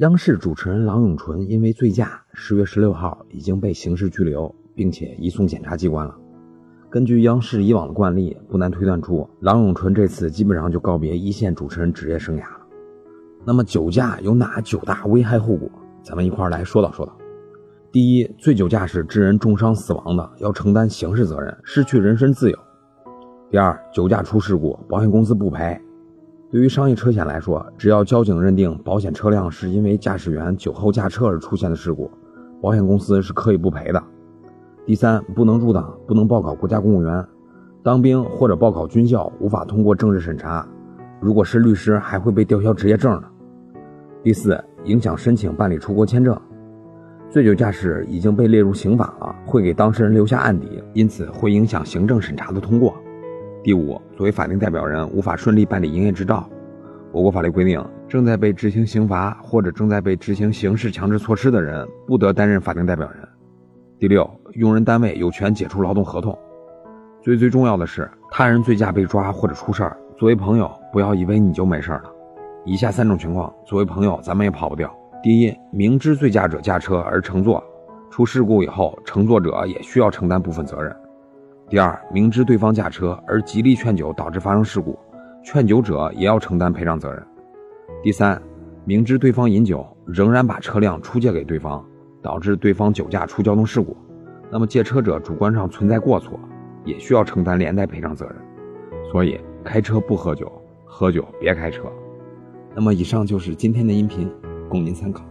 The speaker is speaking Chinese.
央视主持人郎永淳因为醉驾，十月十六号已经被刑事拘留，并且移送检察机关了。根据央视以往的惯例，不难推断出郎永淳这次基本上就告别一线主持人职业生涯了。那么酒驾有哪九大危害后果？咱们一块来说道说道。第一，醉酒驾驶致人重伤死亡的，要承担刑事责任，失去人身自由。第二，酒驾出事故，保险公司不赔。对于商业车险来说，只要交警认定保险车辆是因为驾驶员酒后驾车而出现的事故，保险公司是可以不赔的。第三，不能入党，不能报考国家公务员，当兵或者报考军校无法通过政治审查，如果是律师还会被吊销职业证呢。第四，影响申请办理出国签证，醉酒驾驶已经被列入刑法了，会给当事人留下案底，因此会影响行政审查的通过。第五，作为法定代表人，无法顺利办理营业执照。我国法律规定，正在被执行刑罚或者正在被执行刑事强制措施的人，不得担任法定代表人。第六，用人单位有权解除劳动合同。最最重要的是，他人醉驾被抓或者出事儿，作为朋友，不要以为你就没事了。以下三种情况，作为朋友，咱们也跑不掉。第一，明知醉驾者驾车而乘坐，出事故以后，乘坐者也需要承担部分责任。第二，明知对方驾车而极力劝酒导致发生事故，劝酒者也要承担赔偿责任。第三，明知对方饮酒仍然把车辆出借给对方，导致对方酒驾出交通事故，那么借车者主观上存在过错，也需要承担连带赔偿责任。所以，开车不喝酒，喝酒别开车。那么，以上就是今天的音频，供您参考。